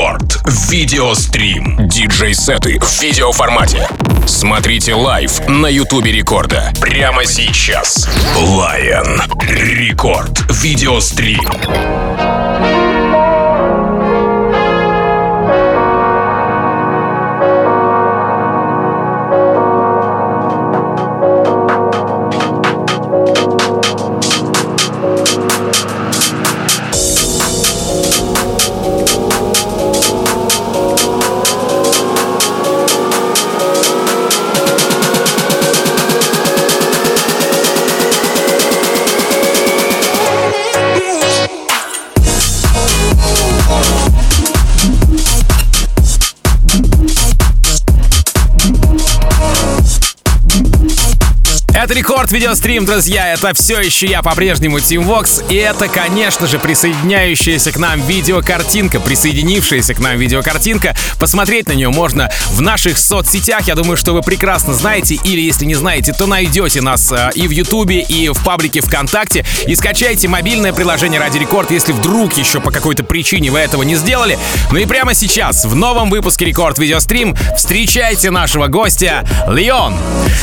Record. Video Stream. Диджей-сеты в видеоформате. Смотрите live на Ютубе Рекорда. Прямо сейчас. Lion. Record. Video Stream. Patrick рекорд видеострим, друзья. Это все еще я по-прежнему Team Vox. И это, конечно же, присоединяющаяся к нам видеокартинка, присоединившаяся к нам видеокартинка. Посмотреть на нее можно в наших соцсетях. Я думаю, что вы прекрасно знаете. Или если не знаете, то найдете нас э, и в Ютубе, и в паблике ВКонтакте. И скачайте мобильное приложение Ради Рекорд, если вдруг еще по какой-то причине вы этого не сделали. Ну и прямо сейчас, в новом выпуске Рекорд Видеострим, встречайте нашего гостя Леон.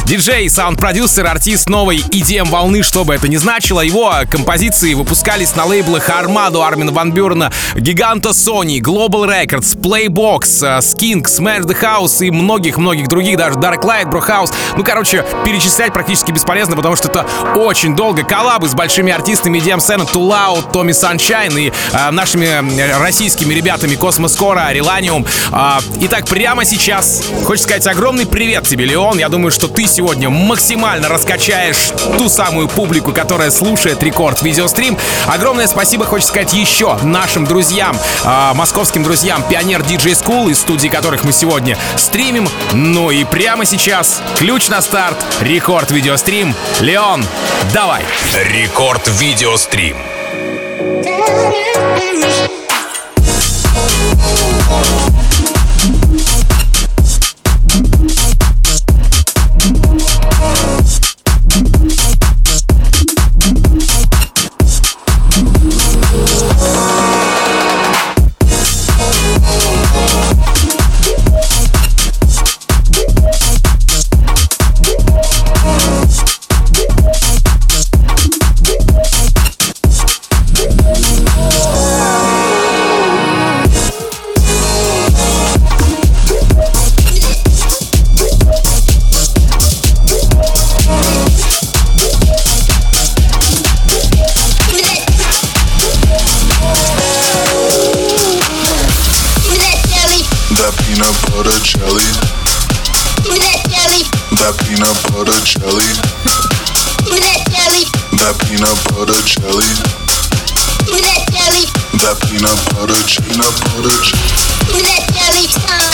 Диджей, саунд-продюсер, артист новой EDM волны, что бы это ни значило. Его композиции выпускались на лейблах Armada, Армина Ван Бюрена, Гиганта Sony, Global Records, Playbox, э, Skink, Smash the House и многих-многих других, даже Darklight, Bro House. Ну, короче, перечислять практически бесполезно, потому что это очень долго. Коллабы с большими артистами EDM сцены Loud, Tommy Sunshine и э, нашими э, российскими ребятами Космос Кора, Relanium. Э, итак, прямо сейчас хочется сказать огромный привет тебе, Леон. Я думаю, что ты сегодня максимально раскачаешь ту самую публику, которая слушает рекорд видеострим. Огромное спасибо, хочется сказать, еще нашим друзьям, э, московским друзьям, Пионер Диджей School, из студии которых мы сегодня стримим. Ну и прямо сейчас ключ на старт, рекорд видеострим. Леон, давай! Рекорд Видеострим. That peanut butter jelly. That peanut butter peanut butter jelly. Jelly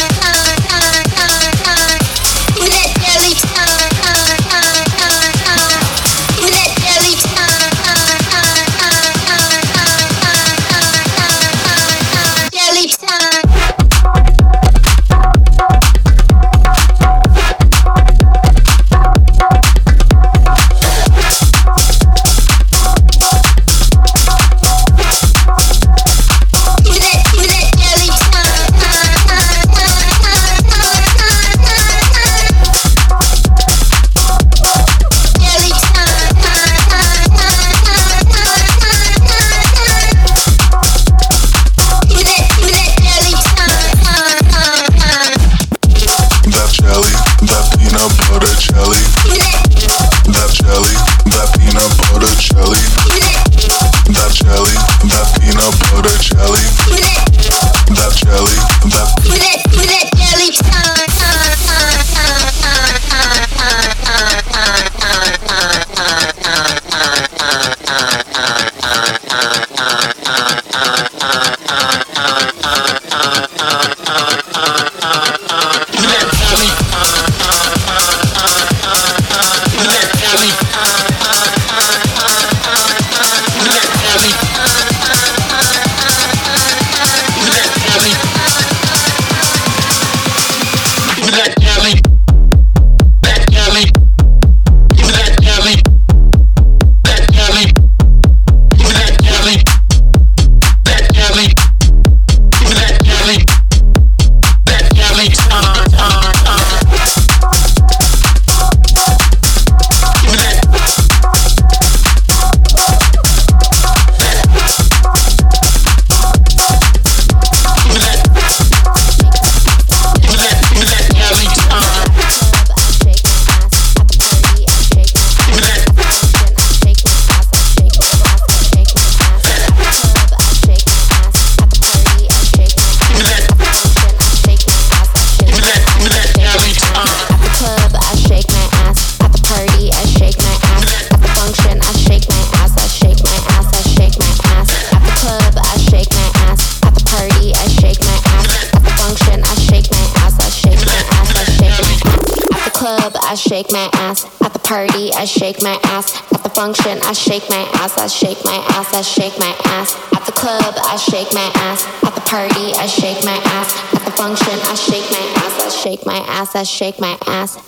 shake my ass. At the party, I shake my ass. At the function, I shake my ass. I shake my ass. I shake my ass. At the club, I shake my ass. At the party, I shake my ass. At the function, I shake my ass. I shake my ass. I shake my ass.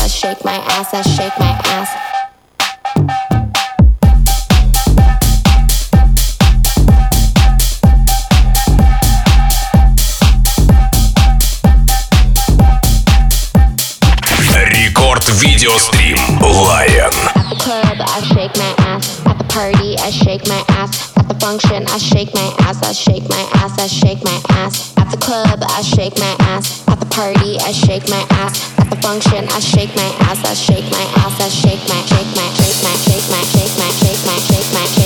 I shake my ass, I shake my ass. At the club, I shake my ass. At the party, I shake my ass. At the function, I shake my ass. I shake my ass. I shake my ass. At the club, I shake my ass. At the party, I shake my ass At the function. I shake my ass, I shake my ass, I shake my, shake my, shake my, shake my, shake my, shake my, shake my,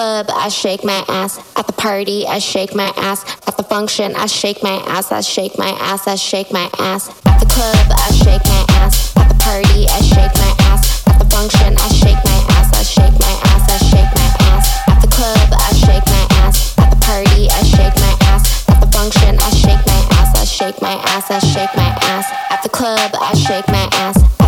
club, I shake my ass. At the party, I shake my ass. At the function, I shake my ass, I shake my ass, I shake my ass. At the club, I shake my ass. At the party, I shake my ass. At the function, I shake my ass, I shake my ass, I shake my ass. At the club, I shake my ass. At the party, I shake my ass. At the function, I shake my ass, I shake my ass, I shake my ass. At the club, I shake my ass.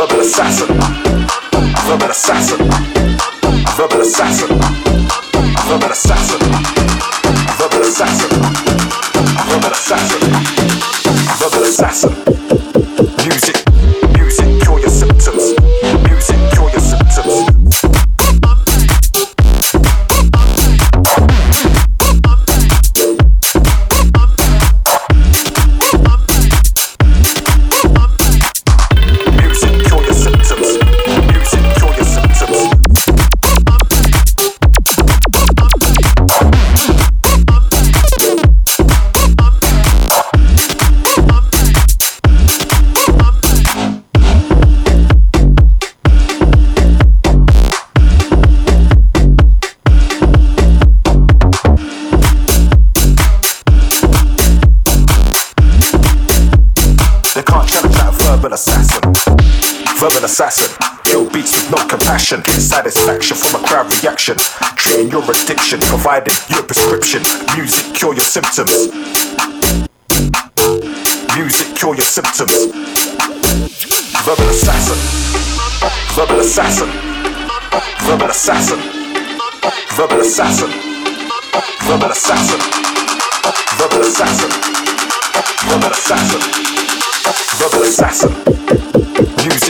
verbal assassin, verbal assassin, verbal assassin, verbal assassin, verbal assassin, verbal assassin, verbal assassin. Kill beats with no compassion. Get Satisfaction from a crowd reaction. Treating your addiction, providing your prescription. Music cure your symptoms. Music cure your symptoms. Verbal assassin. Verbal assassin. Verbal assassin. Verbal assassin. Verbal assassin. Verbal assassin. Verbal assassin. Verbal assassin. Music. Ain't giving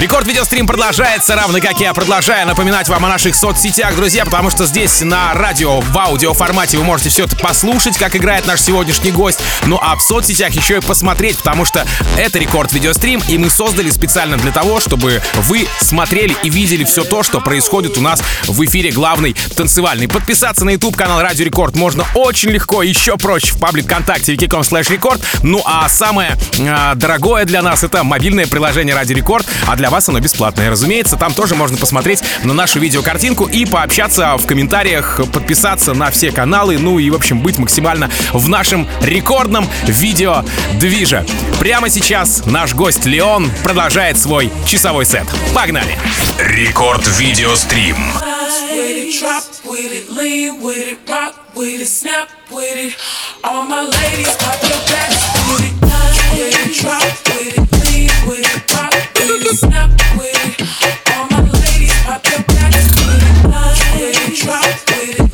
Рекорд видеострим продолжается, равно как я продолжаю напоминать вам о наших соцсетях, друзья, потому что здесь на радио в аудио формате вы можете все это послушать, как играет наш сегодняшний гость. Ну а в соцсетях еще и посмотреть, потому что это рекорд видеострим, и мы создали специально для того, чтобы вы смотрели и видели все то, что происходит у нас в эфире главный танцевальный. Подписаться на YouTube канал Радио Рекорд можно очень легко, еще проще в паблик ВКонтакте vk.com slash record. Ну а самое э, дорогое для нас это мобильное приложение Радио Рекорд, а для вас оно бесплатное. Разумеется, там тоже можно посмотреть на нашу видеокартинку и пообщаться в комментариях, подписаться на все каналы, ну и, в общем, быть максимально в нашем рекордном видео движе. Прямо сейчас наш гость Леон продолжает свой часовой сет. Погнали! Рекорд видеострим. All my ladies, pop your backs with it, with it, drop with it, with it. All my ladies pop your back with it. Drop with it.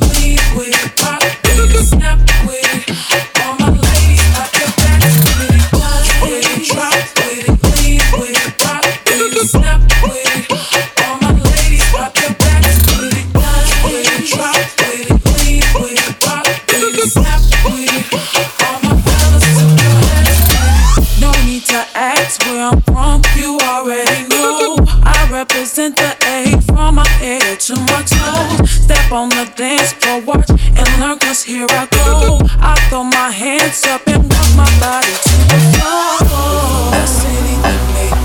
To my toes. Step on the dance floor, watch and learn, cause here I go. I throw my hands up and rock my body to the floor. That's anything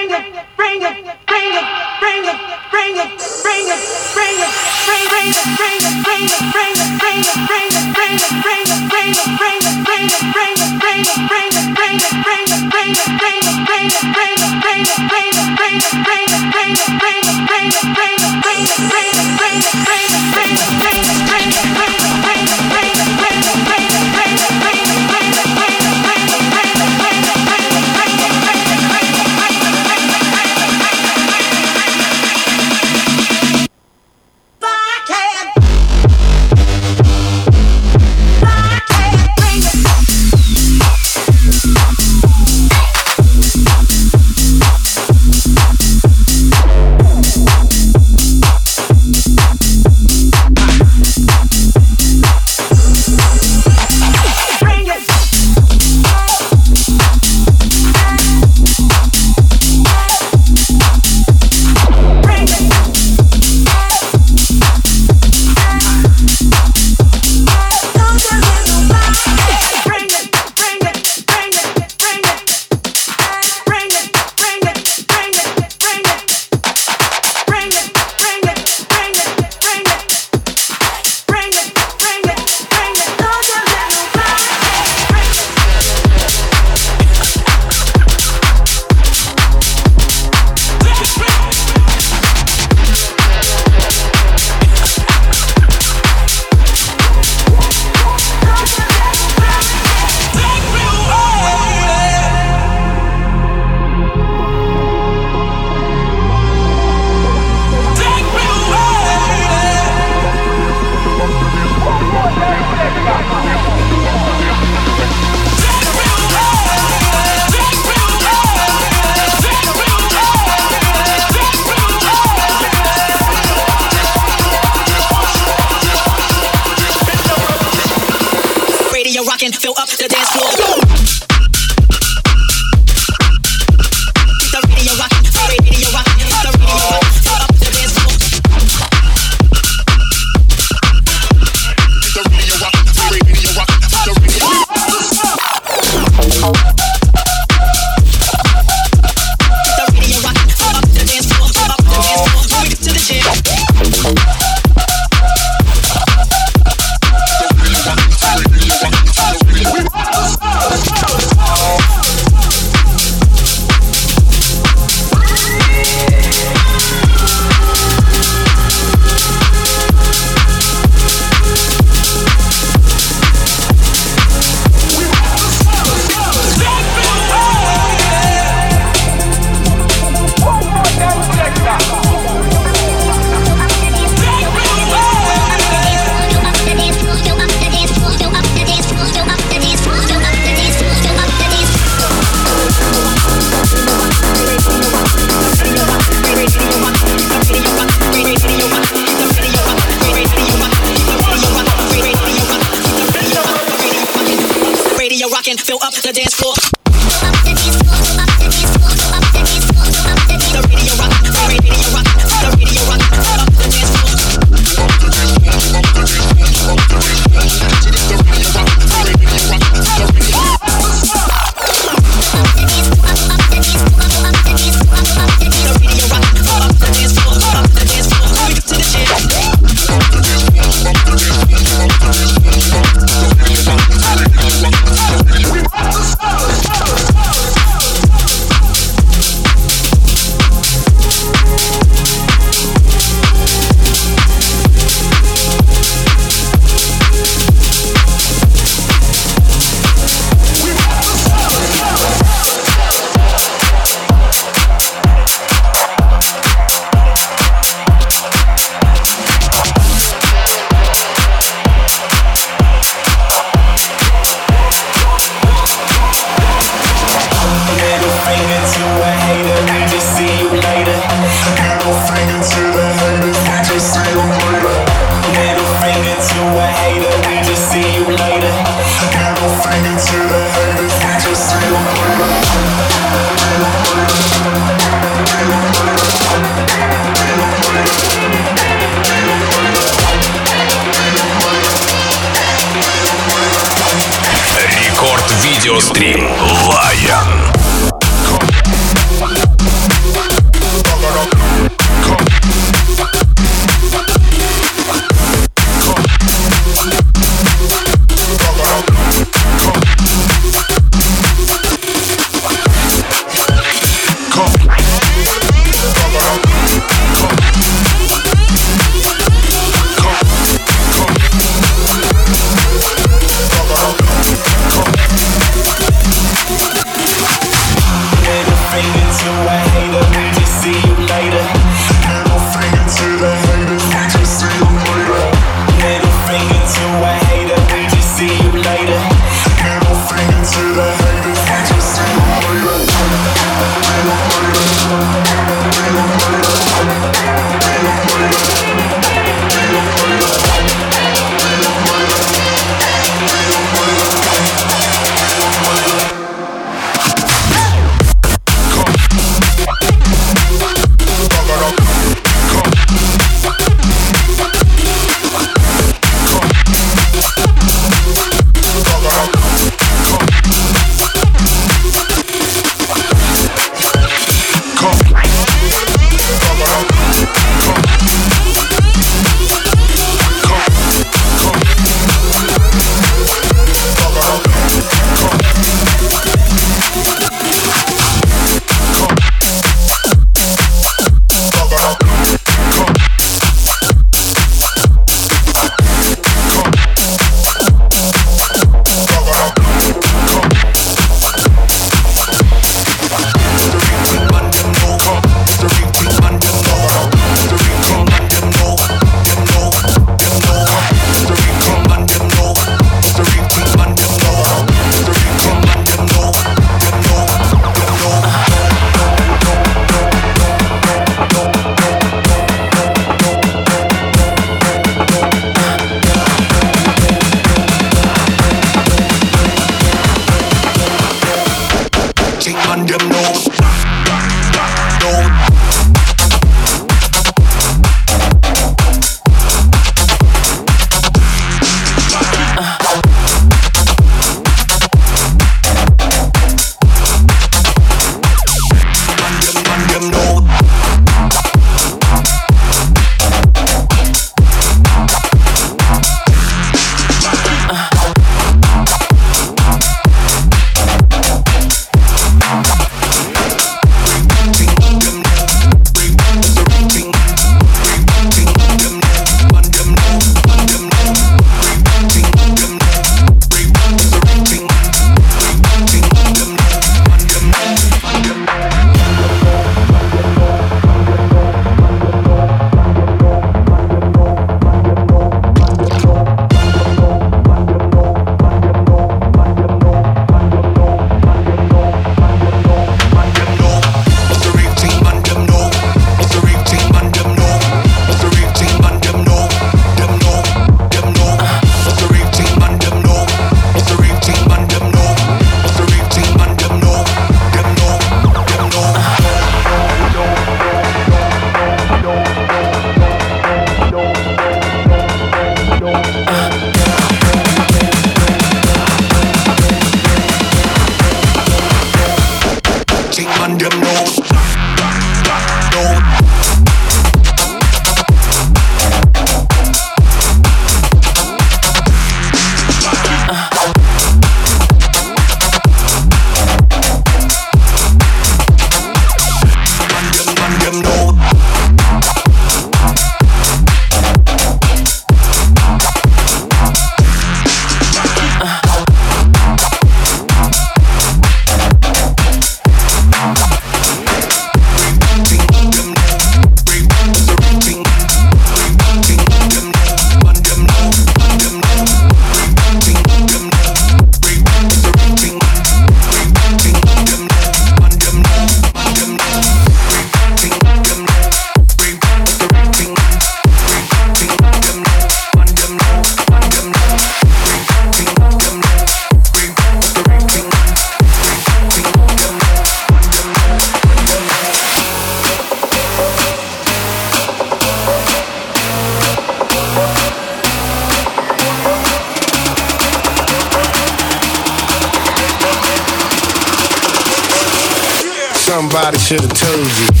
Should've told you.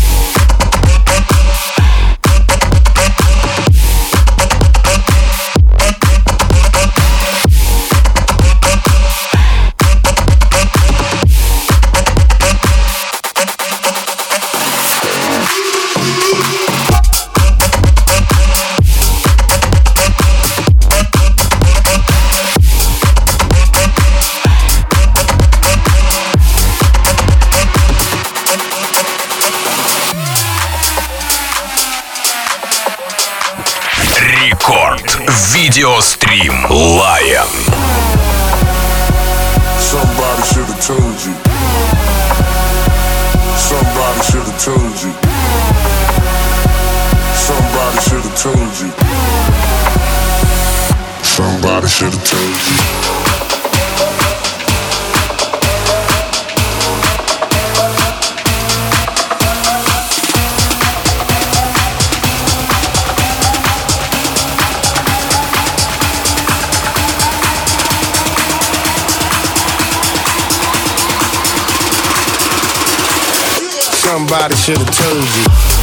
Видеострим. Lion. Somebody should have told you.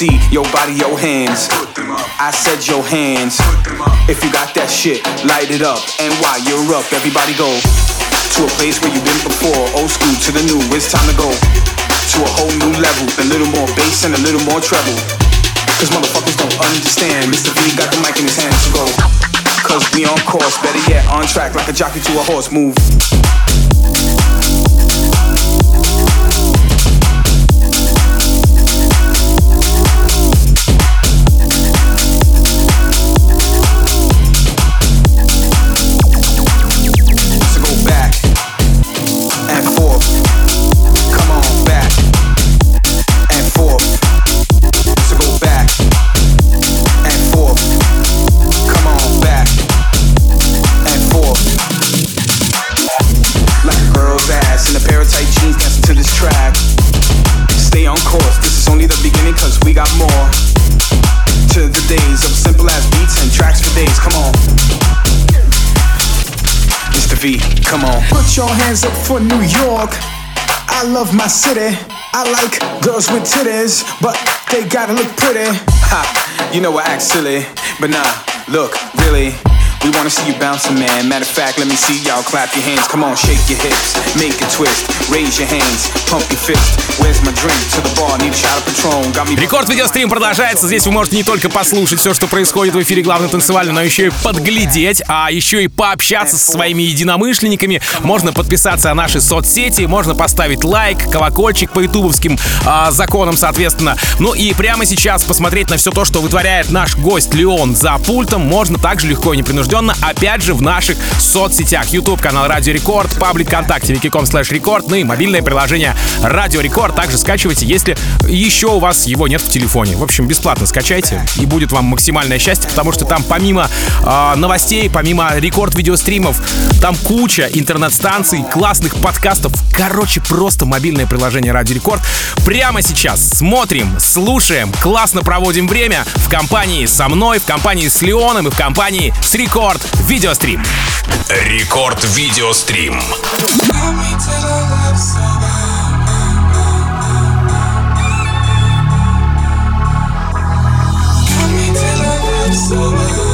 See your body, your hands. I said your hands. If you got that shit, light it up. And while you're up, everybody go to a place where you've been before. Old school to the new, it's time to go to a whole new level. A little more bass and a little more treble. Cause motherfuckers don't understand. Mr. V got the mic in his hands to go. Cause we on course, better yet, on track like a jockey to a horse. Move. Your hands up for New York. I love my city. I like girls with titties, but they gotta look pretty. Ha, you know I act silly, but nah, look, really. We wanna see you bouncing, man. Matter of fact, let me see y'all clap your hands. Come on, shake your hips, make a twist, raise your hands, pump your fist. Where's my drink? To the bar, need a shot of Patron. Got me. Рекорд видеострим продолжается. Здесь вы можете не только послушать все, что происходит в эфире главной танцевальной, но еще и подглядеть, а еще и пообщаться со своими единомышленниками. Можно подписаться на наши соцсети, можно поставить лайк, колокольчик по ютубовским а, законам, соответственно. Ну и прямо сейчас посмотреть на все то, что вытворяет наш гость Леон за пультом, можно также легко и непринужденно, опять же, в наших соцсетях. YouTube канал Радио Рекорд, паблик ВКонтакте, vk.com slash record, ну и мобильное приложение Радио Рекорд. Также скачивайте, если еще у вас его нет в телефоне. В общем, бесплатно скачайте, и будет вам максимальное счастье, потому что там помимо э, новостей, помимо рекорд видеостримов, там куча интернет-станций, классных подкастов. Короче, просто мобильное приложение Радио Рекорд. Прямо сейчас смотрим, слушаем, классно проводим время в компании со мной, в компании с Леоном и в компании с Рекорд Рекорд Видеострим. Рекорд Видеострим. Рекорд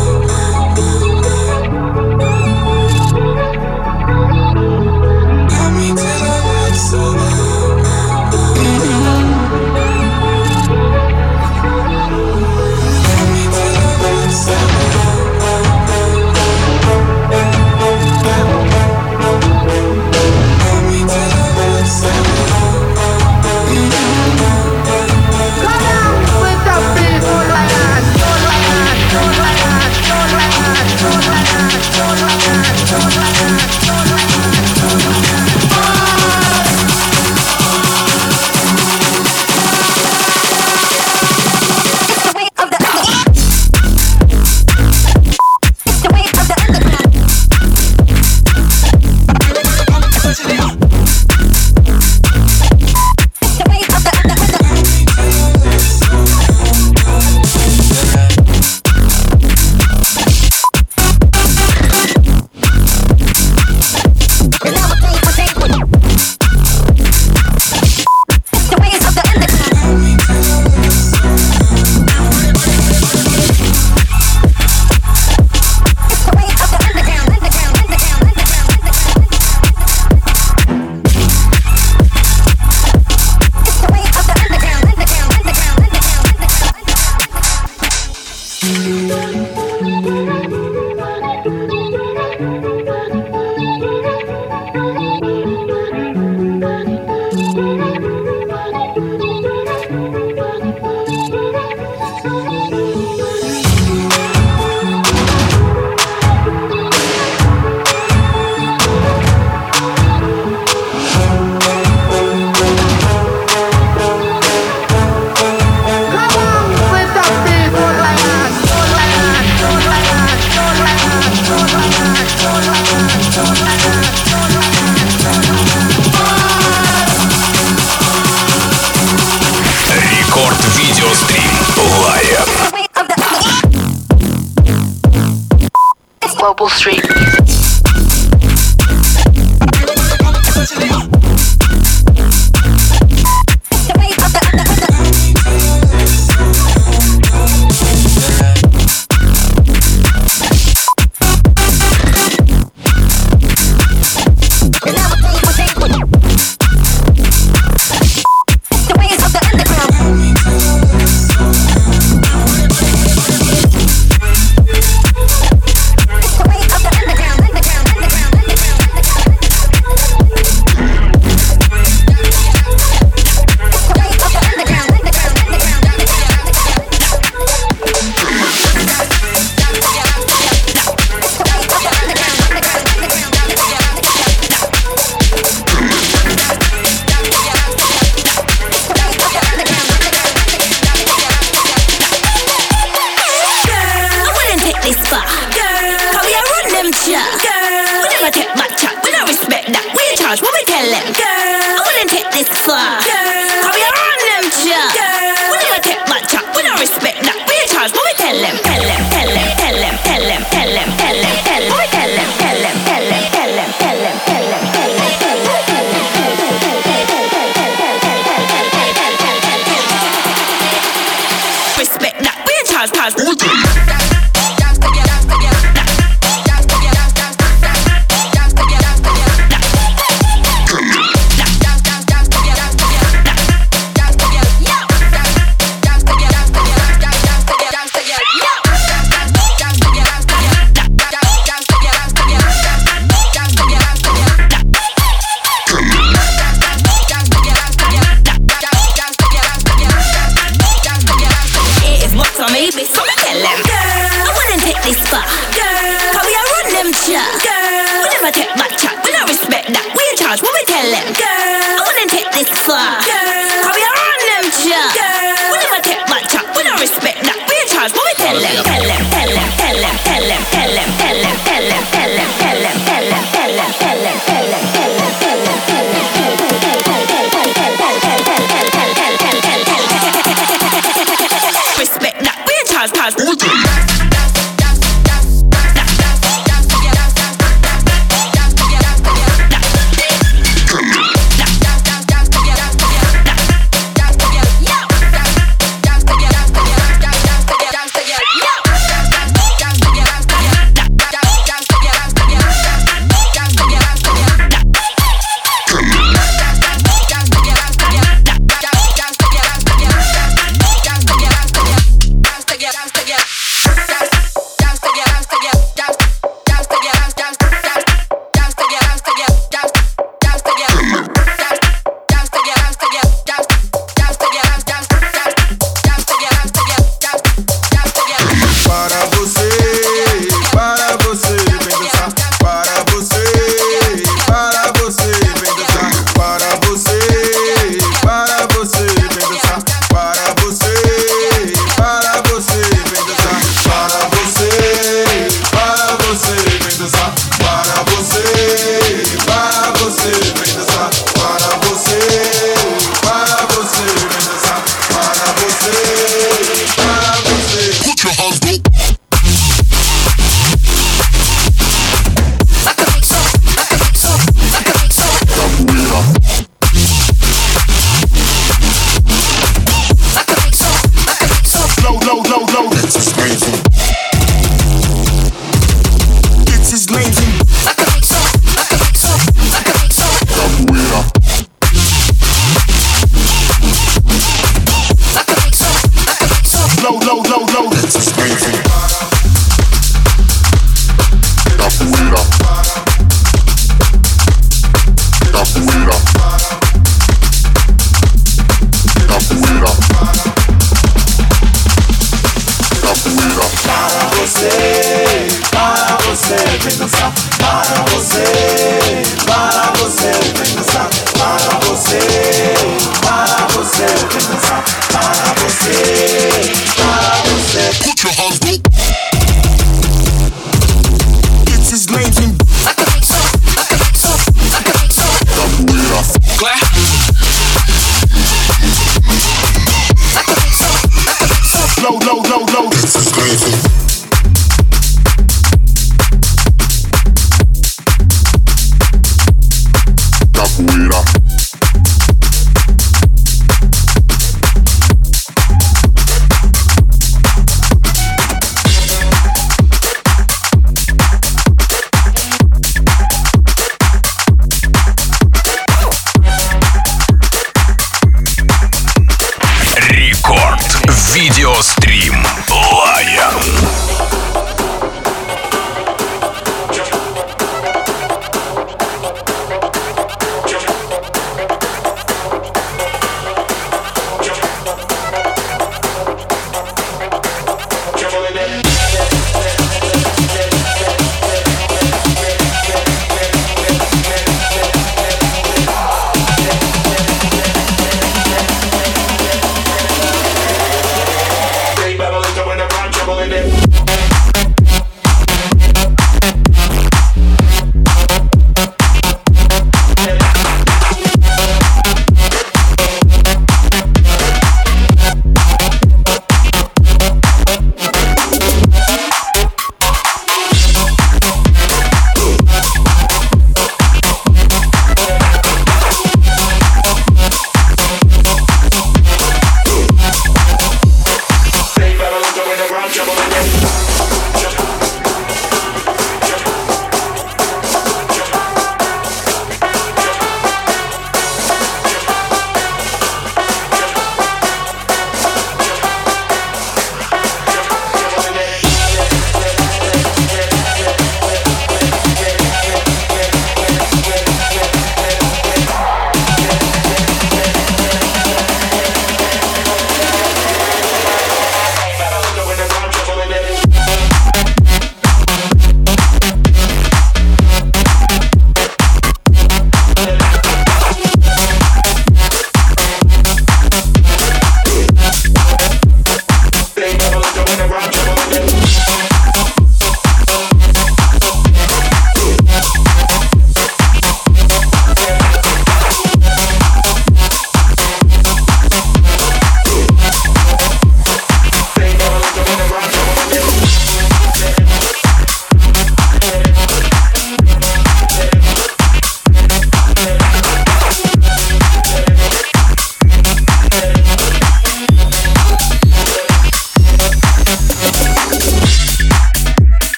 cause, cause.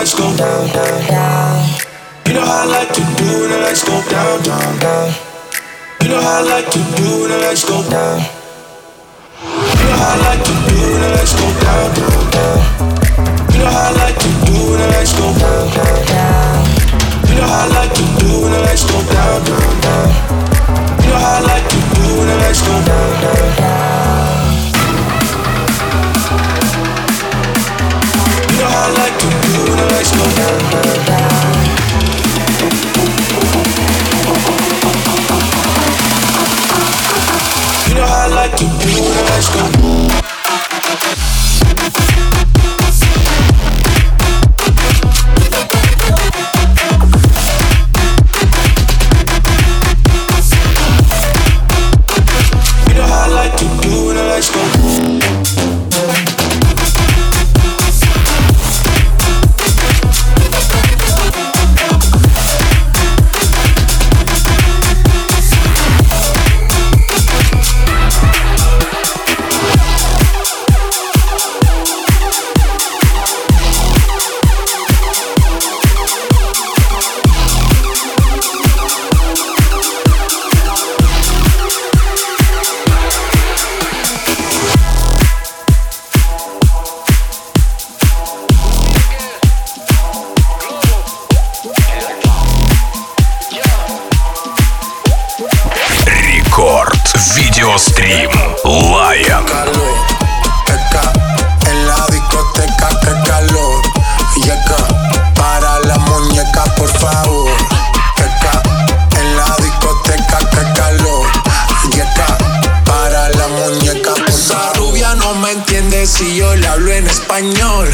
Lights go down, down, down. You know how I like to do when the lights go down, down, down. You know how I like to do when the lights go down. You know how I like to do when the lights go down, down, down. You know how I like to do when the lights go down, down, down. You know how I like to do when the lights go down, down, down. You know how I like to do it, let's go. You know how I like to be when the lights go. Рекорд. Видеострим. Лайон. En la discoteca, que calor. Yeca, para la muñeca, por favor. Yeca, en la discoteca, que calor. Yeca, para la muñeca, por Esa rubia no me entiende si yo le hablo en español.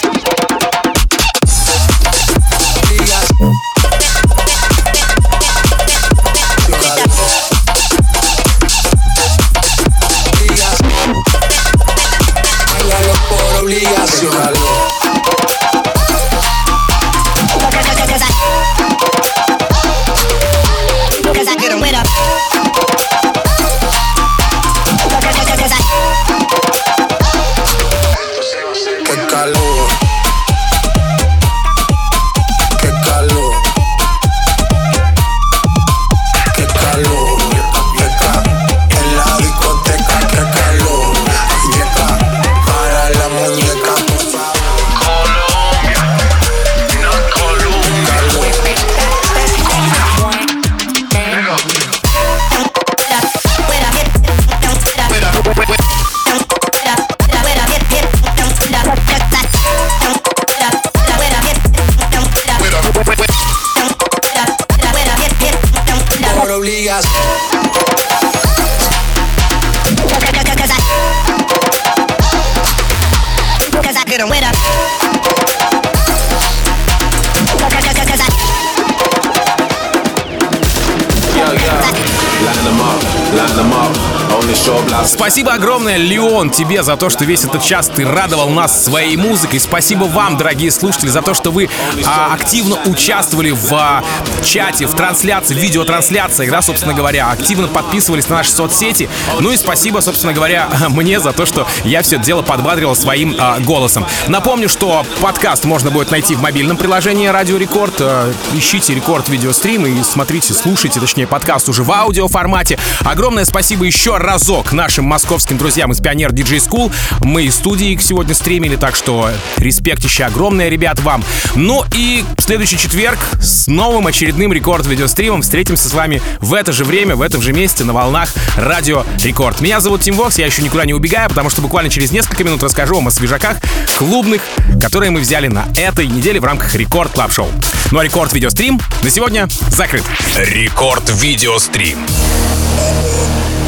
Спасибо огромное, Леон, тебе за то, что весь этот час ты радовал нас своей музыкой. Спасибо вам, дорогие слушатели, за то, что вы а, активно участвовали в а, чате, в трансляции, в видеотрансляциях, да, собственно говоря, активно подписывались на наши соцсети. Ну и спасибо, собственно говоря, мне за то, что я все это дело подбадрил своим а, голосом. Напомню, что подкаст можно будет найти в мобильном приложении Радио Рекорд. А, ищите Рекорд видеострим и смотрите, слушайте, точнее, подкаст уже в аудиоформате. Огромное спасибо еще разок нашим московским друзьям из Pioneer DJ School. Мы из студии их сегодня стримили, так что респект еще огромное, ребят, вам. Ну и следующий четверг с новым очередным рекорд видеостримом встретимся с вами в это же время, в этом же месте на волнах Радио Рекорд. Меня зовут Тим Вокс, я еще никуда не убегаю, потому что буквально через несколько минут расскажу вам о свежаках клубных, которые мы взяли на этой неделе в рамках Record Club Show. Ну а Рекорд видеострим на сегодня закрыт. Рекорд. Видеострим.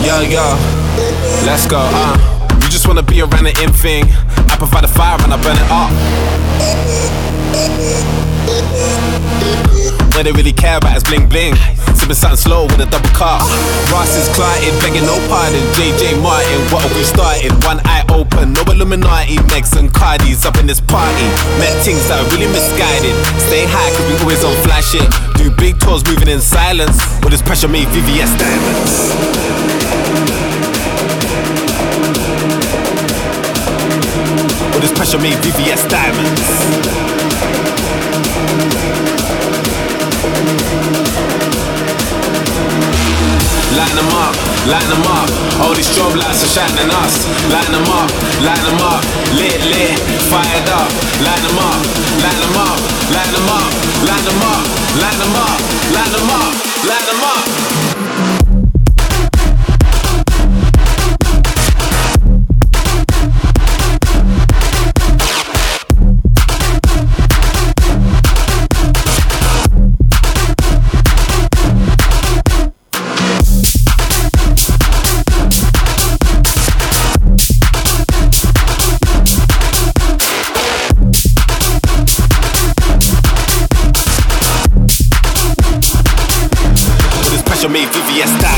Yo, yo, let's go, uh. You just wanna be around the in thing. I provide the fire and I burn it up. What they really care about is bling bling. Sipping something slow with a double cup. Ross is clotted, begging no pardon. JJ Martin, what have we started? One eye open, no Illuminati. Megs and Cardis up in this party. Met things that are really misguided. Stay high, cause we always on flash shit. Do big tours moving in silence. All this pressure made VVS diamonds. All this pressure made VVS diamonds. Line them up, line them up. All these strobe lights are shining us. Line them up, line them up. Lit, lit, fired up. Line up, line up, line up, line up, line up, line up, line them up. fiesta.